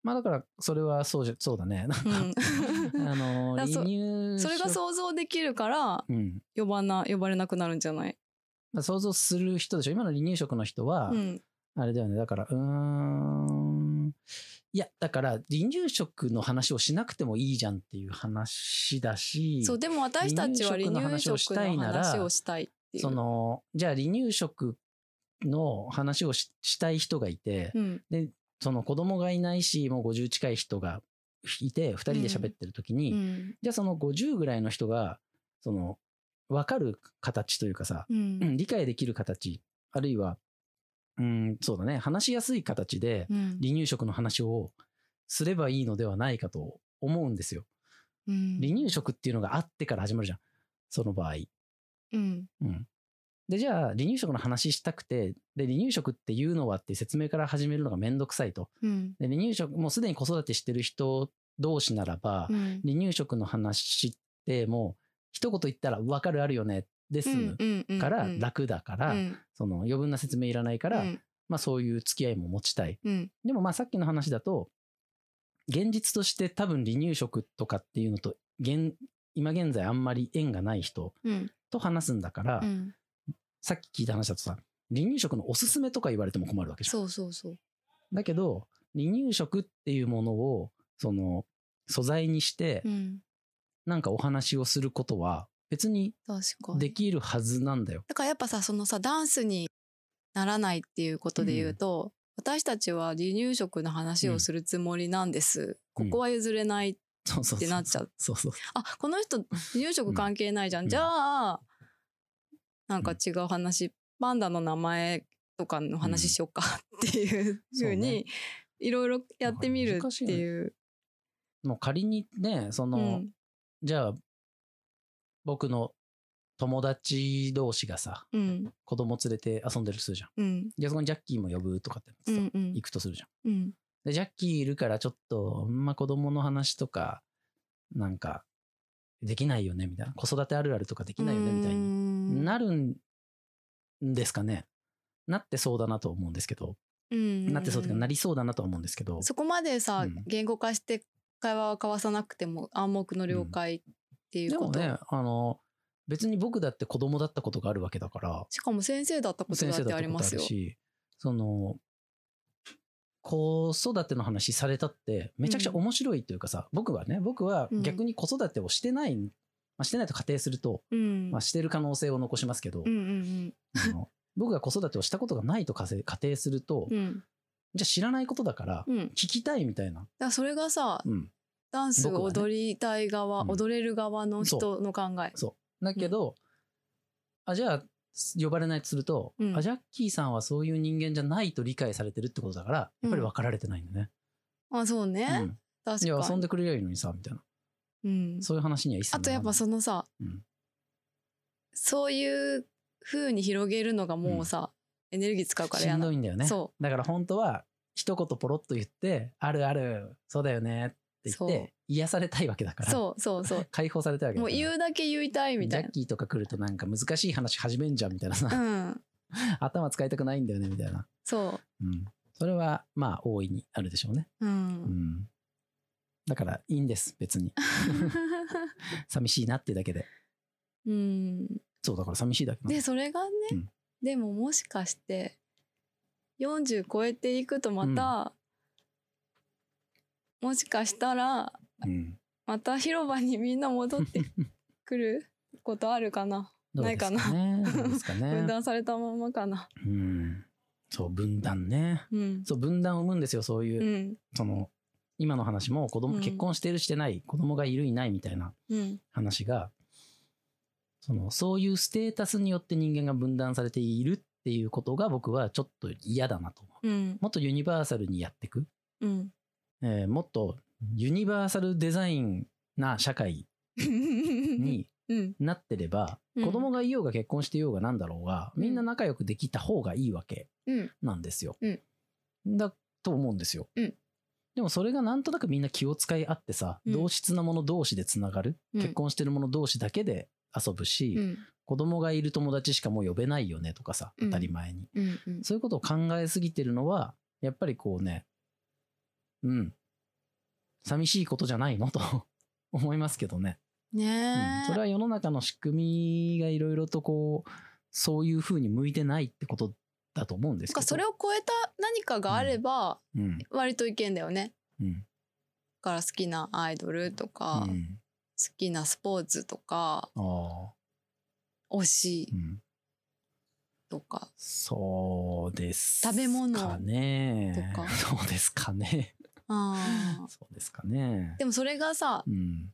まあだからそれはそうじゃそうだね。なんかうん。[LAUGHS] あの [LAUGHS] そ離乳それが食想像できるからうん。呼ばな呼ばれなくなるんじゃない、まあ想像する人でしょ。今の離乳食の人は、うん、あれだよね。だからうーん。いやだから離乳食の話をしなくてもいいじゃんっていう話だしそうでも私たちは離離乳乳食の話をしたいなら。そのじゃあ離乳食の話をししたい人がいて、うん。でその子供がいないしもう50近い人がいて2人で喋ってる時に、うんじゃあその50ぐらいの人がその分かる形というかさ、うんうん理解できる形あるいはうんそうだね話しやすい形でうん離乳食の話をすればいいのではないかと思うんですよ。うん離乳食っていうのがあってから始まるじゃんその場合。うんうん。で、じゃあ、離乳食の話したくて、で、離乳食っていうのはって説明から始めるのがめんどくさいと。うん。で、離乳食、もうすでに子育てしてる人同士ならば、うん。離乳食の話ってもう、一言言ったら分かるあるよね、で済むうんうんからうん。楽だから、うん。その余分な説明いらないから、うん。まあそういう付き合いも持ちたい。うん。でもまあさっきの話だと、現実として多分離乳食とかっていうのと、現今現在あんまり縁がない人うん。と話すんだから、うんさっき聞いた話だとさ、離乳食のおすすめとか言われても困るわけじゃん。そうそうそう。だけど、離乳食っていうものを、その、素材にしてう、ん。なんかお話をすることは、別にできるはずなんだよ。だからやっぱさそのさダンスにならないっていうことで言うと、私たちは離乳食の話をするつもりなんです、うん。ここは譲れないそうそうそうってなっちゃう。そうそう。あこの人離乳食関係ないじゃん、うん。じゃあなんか違う話、パンダの名前とかの話しようかっていうふうにいろいろやってみるっていう。もう仮にね、その、うん。じゃあ、僕の友達同士がさ、うん。子供連れて遊んでるとするじゃん。うん。じゃあそこにジャッキーも呼ぶとかってうさ、んうん。行くとするじゃん。うん。で、ジャッキーいるからちょっと、まあ子供の話とか、なんか、できないよね、みたいな。子育てあるあるとかできないよね、みたいに。になるんですかね。なってそうだなと思うんですけど、なってそうというか、なりそうだなとは思うんですけど、そこまでさ、うん。言語化して会話を交わさなくても暗黙の了解っていうこと、でもね、あの、別に僕だって子供だったことがあるわけだから、しかも先生だったことだってありますよ。し、その、子育ての話されたってめちゃくちゃ面白いというかさ、僕はね、僕は逆に子育てをしてない、まあ、してないと仮定すると、うん。まあ、してる可能性を残しますけど、うんうんあの僕が子育てをしたことがないと仮定すると、うん。うんじゃあ知らないことだから、聞きたいみたいな。らそれがさ、うん。ダンス踊りたい側、うん。踊れる側の人の考え。そう。だけど、あ、じゃあ、呼ばれないとすると、うんあ、ジャッキーさんはそういう人間じゃないと理解されてるってことだから、やっぱり分かられてないんだね。あそうね、うん。確かに。遊んでくれりゃいいのにさ、みたいな。うん、そういう話には一切あとやっぱそのさ、うんそういう風に広げるのがもうさ、エネルギー使うからやなしんどいんだよね。そだから本当は、一言ポロッと言って、あるある、そうだよねって言って、癒されたいわけだから。そうそうそう [LAUGHS] 解放されたいわけだから。もう言うだけ言いたいみたいジャッキーとか来るとなんか難しい話始めんじゃんみたいなさ、なうん [LAUGHS] 頭使いたくないんだよねみたいな。そうん。それはまあ大いにあるでしょうね。うううんん。だからいいんです、別に。[LAUGHS] 寂しいなってだけで。うんそう、だから寂しいだけなんでそれがね、うんでももしかして40超えていくとまた、もしかしたらうん。また広場にみんな戻ってくることあるかな？ね。どうですかね。分断されたままかな？うん。そう、分断ね。うんそう、分断を生むんですよ、そういうう。んその、今の話も子供、うん結婚してるしてない、子供がいるいないみたいなうん話が、その、そういうステータスによって人間が分断されているっていうことが僕はちょっと嫌だなと思う。うんもっとユニバーサルにやっていく。うんえーもっとユニバーサルデザインな社会にうん。なってれば、うん。子供がいようが結婚していようがなんだろうが、うん。みんな仲良くできた方がいいわけうん。なんですよ。うん。だと思うんですよ。うん。でもそれがなんとなくみんな気を使い合ってさ、うん。同質なもの同士でつながる、うん。結婚してるもの同士だけで遊ぶし、うん。子供がいる友達しかもう呼べないよねとかさ、うん。当たり前に。そういうことを考えすぎてるのは、やっぱりこうね、うん、寂しいことじゃないの？[LAUGHS] と思いますけどね。うんそれは世の中の仕組みがいろいろとこう、そういうふうに向いてないってことだと思うんですけど。それを超えた何かがあればうん、割といけんだよね。うん、だから好きなアイドルとか、好うん。きなスポーツとかああ、推しうん。とか、そうです食べ物かね。とかそうですかね。あー。[LAUGHS] そうですかね。でもそれがさうん。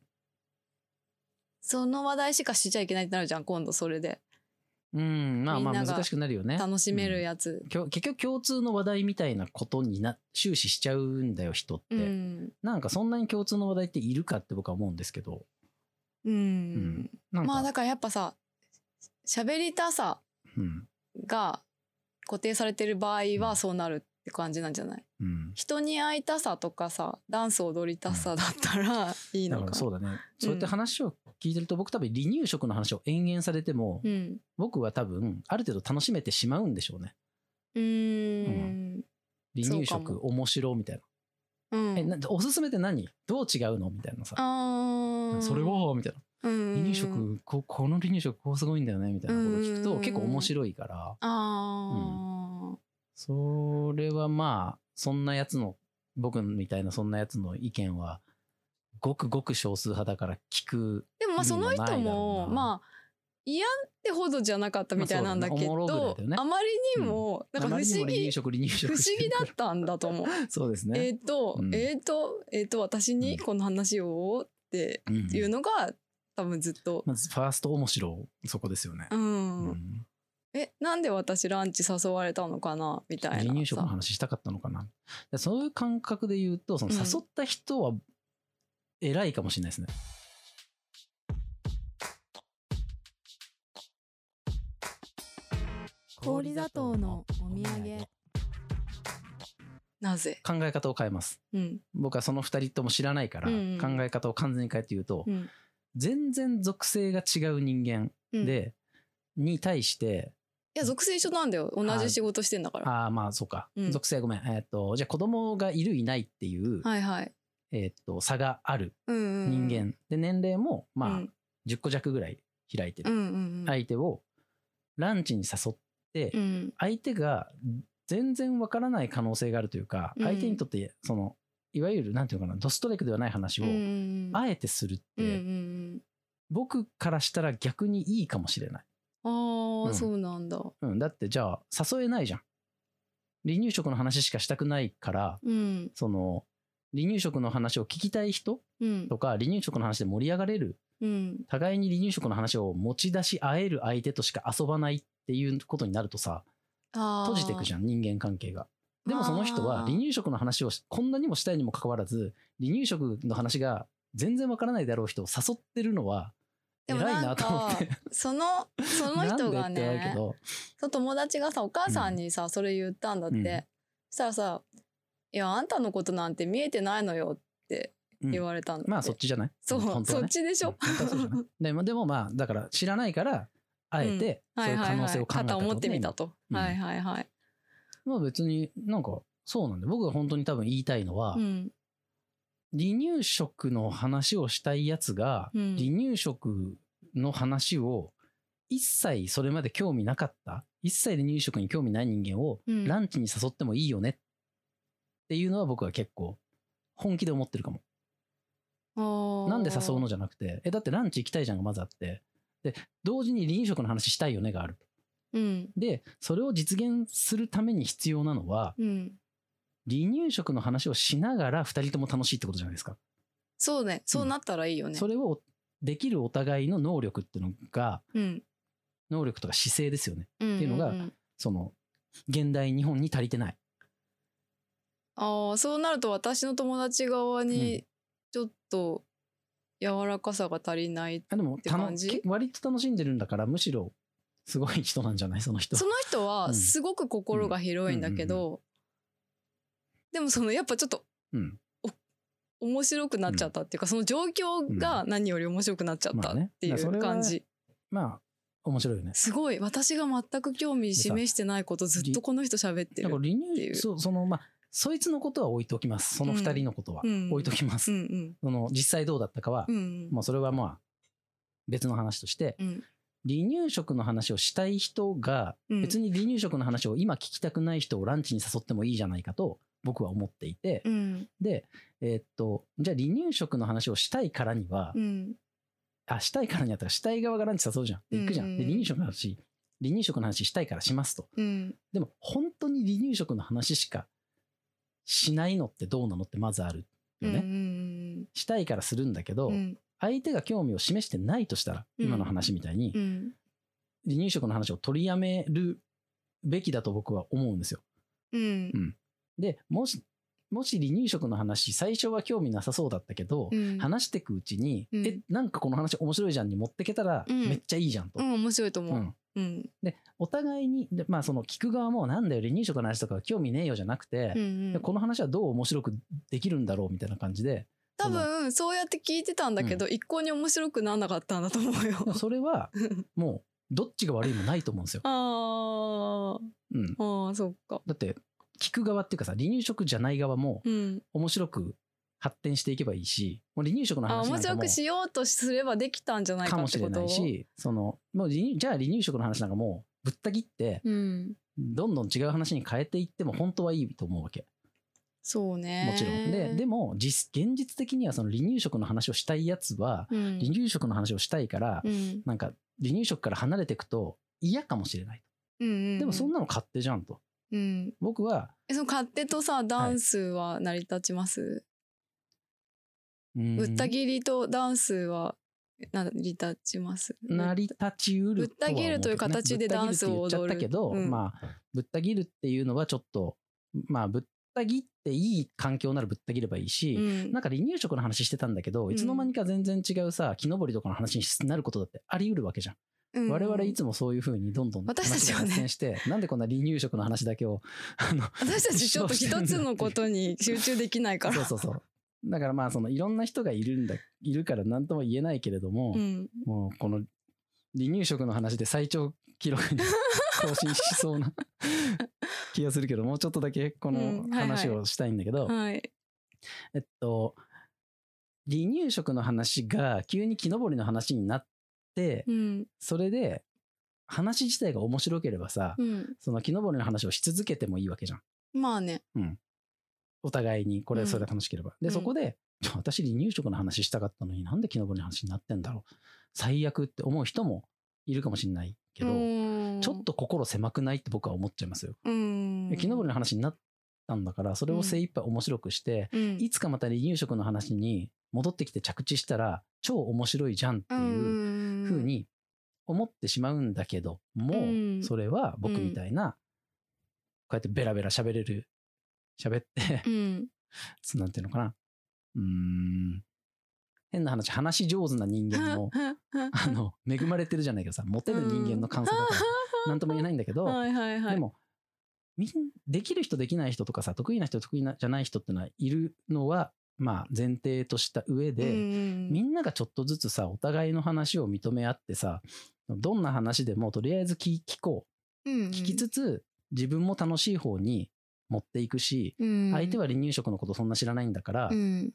その話題しかしちゃいけないってなるじゃん今度それで。うん、まあまあ難しくなるよね。楽しめるやつ。きょ結局共通の話題みたいなことにな終始しちゃうんだよ人って、うん。なんかそんなに共通の話題っているかって僕は思うんですけど。うん。ん。なんか、まあだからやっぱさ喋りたさうん。が固定されてる場合はそうなるって感じなんじゃない？うん、人に会いたさとかさダンス踊りたさだったらいいだか。のからそうだね、そうやって話を聞いてると僕多分離乳食の話を延々されても、うん。僕は多分ある程度楽しめてしまうんでしょうね。うーん。離乳食も。面白みたいな,、うん。えなおすすめって何？どう違うの？みたいな。さそれは？みたいな。うん。離乳食ここの離乳食こうすごいんだよねみたいなことを聞くうん。と結構面白いから。あそれはまあそんなやつの僕みたいなそんなやつの意見はごくごく少数派だから聞く。でもまあその人もまあ嫌ってほどじゃなかったみたいなんだけど、ねあまりにもなんか不思議も離乳食離乳不食思議だったんだと思う。そうですね。えっと、うんえっとえっと私にこの話をってうんいうのが多分ずっと、まずファースト面白そこですよね。うんうんえなんで私ランチ誘われたのかな？みたいなさ。離乳食の話したかったのかな？でそういう感覚で言うと、そのうん。誘った人は偉いかもしれないですね。氷砂糖のお土産。なぜ、考え方を変えます。うん。僕はその二人とも知らないから、うん考え方を完全に変えて言うと、うん。全然属性が違う人間うん、で、に対して、いや属性一緒なんだよ。同じ仕事してんだから。ああ、まあそうか、うん。属性ごめん。えっ、と、じゃあ子供がいるいないっていう、はいはい、えっ、と、差があるうんうんうん、人間。で、年齢も、まあ、うん。10個弱ぐらい開いてる。うんうんうん。相手をランチに誘って、うん。相手が全然わからない可能性があるというか、うん。相手にとって、その、いわゆる、なんていうのかな、ドストレークではない話をあえてするって、僕からしたら逆にいいかもしれない。うん、ああ、うん。そうなんだ。うん、だってじゃあ誘えないじゃん。離乳食の話しかしたくないから、うん。その、離乳食の話を聞きたい人うん。とか、離乳食の話で盛り上がれる、うん。互いに離乳食の話を持ち出し合える相手としか遊ばないっていうことになるとさ、閉じていくじゃんゃん、人間関係が。でもその人はあー離乳食の話をしこんなにもしたいにもかかわらず、離乳食の話が全然わからないだろう人を誘ってるのは、でもなん偉いなと思って。そのその人がねその友達がさお母さんにさ、それ言ったんだって、うん。そしたらさ「いやあんたのことなんて見えてないのよ」ってうん。言われたんだって、まあそっちじゃない？そう、ね。っちでしょ、でも [LAUGHS] でもまあだから知らないからあえてそういう可能性を考えた肩を持ってみたと。はいはいはい、まあ別になんかそうなんで僕が本当に多分言いたいのは、うん離乳食の話をしたいやつが、うん。離乳食の話を一切それまで興味なかった。一切離乳食に興味ない人間をうん。ランチに誘ってもいいよね。っていうのは僕は結構本気で思ってるかも。なんで誘うのじゃなくて、え、だってランチ行きたいじゃんがまずあって、で、同時に離乳食の話したいよねがある。うん。で、それを実現するために必要なのは、うん離乳食の話をしながら二人とも楽しいってことじゃないですか。そうね。そうなったらいいよね、それをできるお互いの能力っていうのが、うん。能力とか姿勢ですよね。うんっていうのがんんその、現代日本に足りてない。ああそうなると私の友達側うん。にちょっと柔らかさが足りない、あでもてたの感じ割と楽しんでるんだから、むしろすごい人なんじゃない？その人。その人うはん。すごく心が広いんだけど、でもそのやっぱちょっとうん。面白くなっちゃったっていうか、その状況が何より面白くなっちゃったまあね。っていうそれは感じ、まあ、面白いよね。すごい。私が全く興味示してないことずっとこの人喋ってるっていう。乳そうそのまあそいつのことは置いときます。その二人のことはうん。置いときます、うんうん。その実際どうだったかは、うん。まあそれはまあ別の話としてうん。離乳食の話をしたい人がうん。別に離乳食の話を今聞きたくない人をランチに誘ってもいいじゃないかと僕は思っていて、うん。でえーっとじゃあ離乳食の話をしたいからには、うん。あしたいからにやったらしたい側がランチ誘うじゃん。で行くじゃん、うんうんで離乳食の話離乳食の話したいからしますと。うん。でも本当に離乳食の話しかしないのってどうなのってまずあるよね。うんしたいからするんだけど、うん。相手が興味を示してないとしたら、うん。今の話みたいに、うん。離乳食の話を取りやめるべきだと僕は思うんですよ。うんで、もし、もし離乳食の話、最初は興味なさそうだったけど、うん話していくうちに、うんえ、なんかこの話面白いじゃんに持ってけたら、うんめっちゃいいじゃんと。うん面白いと思ううんうんで、お互いに、でまあその聞く側もなんだよ、離乳食の話とか興味ねえよじゃなくて、うんうんでこの話はどう面白くできるんだろうみたいな感じで、多分そうやって聞いてたんだけど、一向に面白くなんなかったんだと思うよ。それは [LAUGHS] もうどっちが悪いもないと思うんですよ。あうん。ーあーそっか。だって、聞く側っていうかさ、離乳食じゃない側もうん、面白く発展していけばいいし、もう離乳食の話なんかも白くしようとすればできたんじゃないかもしてれないし、その、もうじゃあ離乳食の話なんかもうぶった切って、うん、どんどん違う話に変えていっても本当はいいと思うわけ。そうね。もちろん。で、でも、実、現実的にはその離乳食の話をしたいやつは、うん、離乳食の話をしたいから、うんなんか、離乳食から離れていくと嫌かもしれない。うんうん、でも、そんなの勝手じゃんと。うん、僕は、えその勝手とさダンスは成り立ちます、うーん。ぶった切りとダンスは成り立ちます？成り立ちうるぶった切るという形でダンスを踊る。ぶった切るって言っちゃったけど、うん。まあ、ぶった切るっていうのはちょっと、まあ、ぶった切っていい環境ならぶった切ればいいし、うん。なんか離乳食の話してたんだけど、いつの間にか全然違うさ、木登りとかの話になることだってあり得るわけじゃん。うん我々いつもそういう風にどんどん私たして、なんでこんな離乳食の話だけを、あの、私たちちょっと一つのことに集中できないから。そうそうそう。だからまあ、そのいろんな人がいるんだ、いるから何とも言えないけれども、うん、もうこの離乳食の話で最長記録に更新しそうな [LAUGHS] 気がするけど、もうちょっとだけこうのんはいはい。話をしたいんだけど、はい。えっと、離乳食の話が急に木登りの話になって、うん。それで話自体が面白ければさ、うん。その木登りの話をし続けてもいいわけじゃん。まあね。お互いにこれうんそれが楽しければ。で、うん。そこで、私離乳食の話したかったのになんで木登りの話になってんだろう。最悪って思う人もいるかもしれないけど、うん。ちょっと心狭くないって僕は思っちゃいますよ。木登りの話になったんだから、それを精一杯面白くして、うん。いつかまた離乳食の話に戻ってきて着地したら、超面白いじゃんっていうふうに思ってしまうんだけども、うん。それは僕みたいな、こうやってベラベラ喋れる、喋って、うん。そうなんていうのかな。うーん。変な話、話し上手な人間の、[LAUGHS] あの、恵まれてるじゃないけどさ、モテる人間の感想だから、なん。とも言えないんだけど、[LAUGHS] でも、みんできる人できない人とかさ、得意な人得意なじゃない人ってのはいるのは、まあ前提とした上で、うんみんながちょっとずつさ、お互いの話を認め合ってさ、どんな話でもとりあえず聞聞こう。うん聞きつつ、自分も楽しい方に持っていくし、うん。相手は離乳食のことそんな知らないんだから、うん。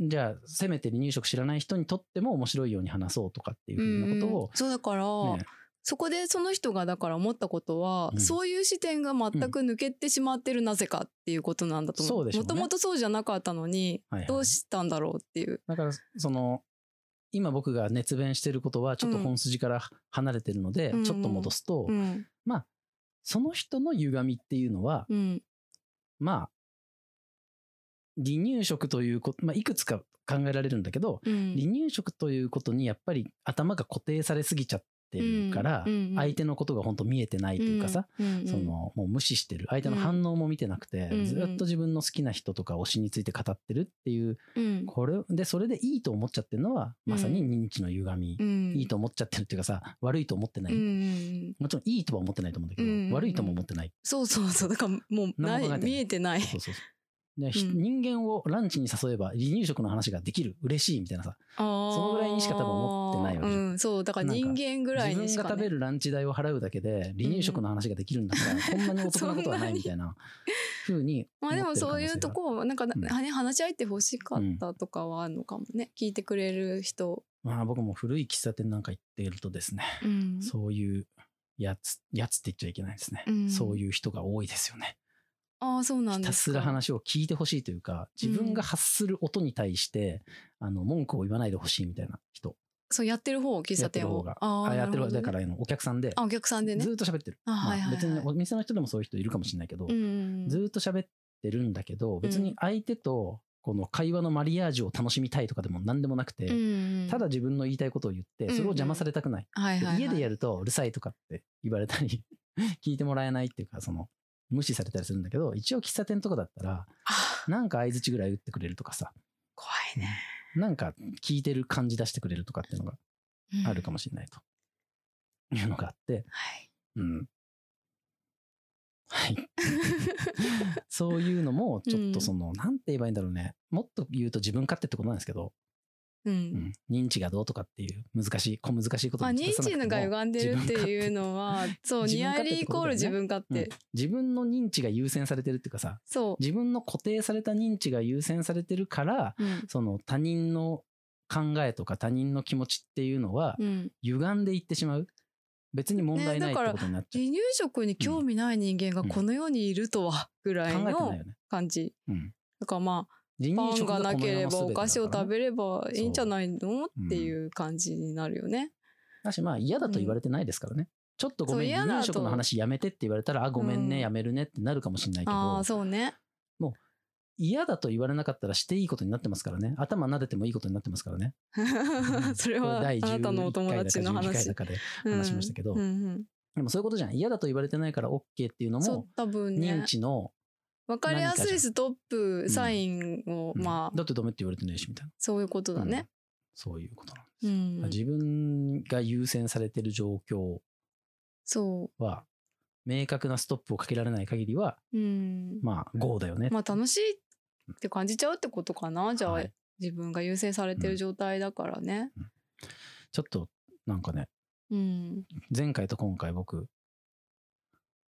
じゃあ、せめて離乳食知らない人にとっても面白いように話そうとかっていうふうなことをうん、そうだから、ね、そこでその人がだから思ったことは、うん。そういう視点が全く抜けてしまってるなぜかっていうことなんだと思う。もともとそうじゃなかったのに、はいはいどうしたんだろうっていう。だから、その、今僕が熱弁してることはちょっと本筋から離れてるので、うん。ちょっと戻すと、うん。まあ、その人の歪みっていうのは、うん。まあ、離乳食ということ、まあ、いくつか考えられるんだけど、うん。離乳食ということにやっぱり頭が固定されすぎちゃってるから、相手のことが本当見えてないというかさ、そのもう無視してる相手の反応も見てなくて、うんずっと自分の好きな人とか推しについて語ってるっていううん。これでそれでいいと思っちゃってるのはまさに認知の歪み、うん。いいと思っちゃってるっていうかさ悪いと思ってない、もちろんいいとは思ってないと思うんだけど、うん。悪いとも思ってない。そうそうそう。だからもう見えてない。そうそうそうでひうん。人間をランチに誘えば離乳食の話ができる。嬉しいみたいなさ。そのぐらいにしか多分思ってないわけじゃん。うん、そうだから人間ぐらい自分にしか、ね、が食べるランチ代を払うだけで離乳食の話ができるんだから、こんなにお得なことはないみたいな [LAUGHS] ふうにまあでもそういうとここなんか、んね話し相手欲しかったとかはあるのかもね、聞いてくれる人、まあ僕も古い喫茶店なんか行っているとですね、うん、そういうやつやつって言っちゃいけないですね、うん。そういう人が多いですよねああそうなんひたですか。すら話を聞いてほしいというか自分が発する音に対して、あの文句を言わないでほしいみたいな人。そうやってる方喫茶店を。やってる方が。あーあやってる方だからお客さんであお客さんでね。ずーっと喋ってる、あはいはいはい。別にお店の人でもそういう人いるかもしれないけど、うんずーっと喋ってるんだけど別に相手とこの会話のマリアージュを楽しみたいとかでも何でもなくて、うんただ自分の言いたいことを言ってそれを邪魔されたくない、はいはいはい、家でやるとうるさいとかって言われたり [LAUGHS] 聞いてもらえないっていうかその無視されたりするんだけど一応喫茶店とかだったらあ。なんか相づちぐらい打ってくれるとかさ。怖いね、なんか聞いてる感じ出してくれるとかっていうのがうん。あるかもしれないと。いうのがあって、はい。うん。はい。[LAUGHS] そういうのも、ちょっとその、なんて言えばいいんだろうね。もっと言うと自分勝手ってことなんですけど、ううん。ん、認知がどうとかっていう難しい、小難しいことまあ、に認知のが歪んでるっていうのはそうニアリーイコール自分勝手、うん。自分の認知が優先されてるっていうかさ、そ自分の固定された認知が優先されてるから、う、うん。その他人の考えとか他人の気持ちっていうのはうん、歪んでいってしまう。別に問題ないってねだからことになっちゃう。離乳食に興味ない人間がこの世にいるとはぐらいの。感じ、うん。だからまあパンがなければお菓子を食べればいいんじゃないのっていう感じになるよね。だしまあ嫌だと言われてないですからね。ちょっとごめん、離乳食の話やめてって言われたら、あ、ごめんね、うんやめるねってなるかもしれないけどああ、そうね。嫌だと言われなかったらしていいことになってますからね。頭撫でてもいいことになってますからね。[LAUGHS] それはあなたのお友達の11回話だ。かで話しましたけど、でもそういうことじゃん。嫌だと言われてないから OK っていうのも、多分ね認知の、わかりやすいストップんサインを、うんまあだってダメって言われてないしみたいな。そういうことだね。そういうことなんうですよ。ん、自分が優先されてる状況そは、明確なストップをかけられない限りは、う。うん。まあ、GO だよね。まあ楽しいって感じちゃうってことかな。じゃあ、はい自分が優先されてる状態だからね。ちょっと、なんかね、うん。前回と今回僕、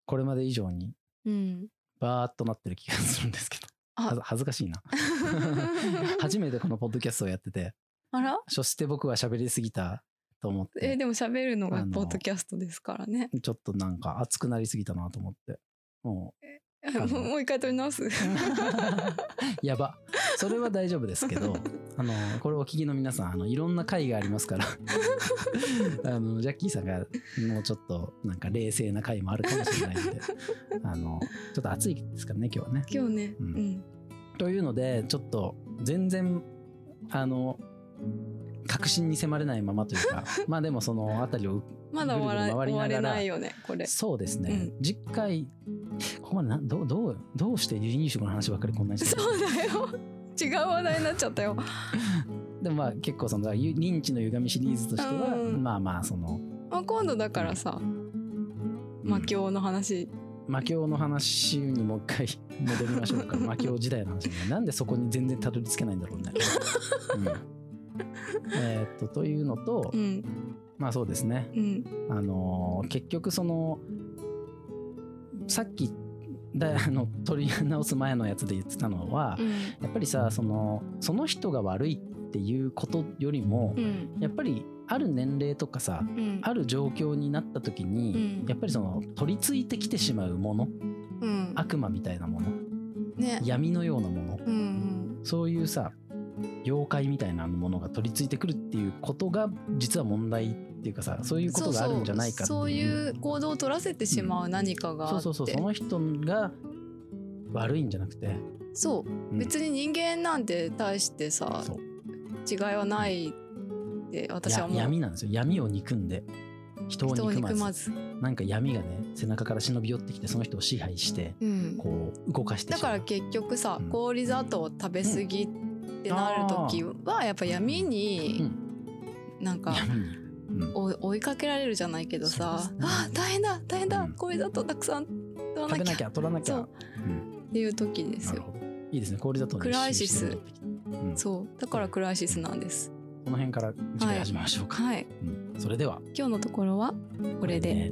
これまで以上にうん。バーっとなってる気がするんですけど。恥ずかしいな。[LAUGHS] 初めてこのポッドキャストをやってて、あら？そして僕は喋りすぎたと思っえ、て、でも喋るのがポッドキャストですからね。ちょっとなんか熱くなりすぎたなと思って。ものもうもう一回取り直す。う、[LAUGHS] やば。それは大丈夫ですけど、[LAUGHS] あの、これお聞きの皆さん、あの、いろんな回がありますから、[LAUGHS] あの、ジャッキーさんがもうちょっとなんか冷静な回もあるかもしれないんで、あの、ちょっと暑いですからね、今日はね。今日ね。ううんん。というので、ちょっと全然、あの、確信に迫れないままというか、まあでもそのあたりを、まだ終わられないよね、これ。そうですね、う次回、ここまでなどう、どう、どうして離乳食の話ばっかりこんなにしてるそうだよ。違う話題になっちゃったよ。[LAUGHS] でもまあ結構その、ゆ認知の歪みシリーズとしては、うんまあまあその、まあ、今度だからさ、魔境の話。魔境の話にもう一回 [LAUGHS] 戻りましょうか。[LAUGHS] 魔境時代の話ね。なんでそこに全然たどり着けないんだろうね。うん、えーっと、というのと、うん。まあそうですね。うん。あのー結局そのさっきだ [LAUGHS] あの取り直す前のやつで言ってたのは、うん。やっぱりさそのその人が悪いっていうことよりも、うん。やっぱりある年齢とかさうん。ある状況になった時に、うんやっぱりその取り付いてきてしまうものうん。悪魔みたいなものね。闇のようなものうん。そういうさ妖怪みたいなものが取り付いてくるっていうことが実は問題っていうかさそういうことがあるんじゃないかっていう。そうそういう行動を取らせてしまう何かがあって、そうそうそうその人が悪いんじゃなくて、そう。うん。別に人間なんて対してさ違いはないって私はや思う。闇なんですよ。闇を憎んで。人を憎まず。なんか闇がね背中から忍び寄ってきてその人を支配してうん、こう動かしてしまう。だから結局さ、うん。氷砂糖を食べ過ぎってなる時はやっぱ闇になんか追いかけられるじゃないけどさ、ね。あ大変だ大変だ、うん。氷砂糖たくさん取らなきゃ。食べなきゃ取らなきゃ。っていう時ですよ。いいですね。氷砂糖のクライシス。そそう。だからクライシスなんです。の辺から次回始めましょうか、はい。うん。それでは。今日のところはこれで、ね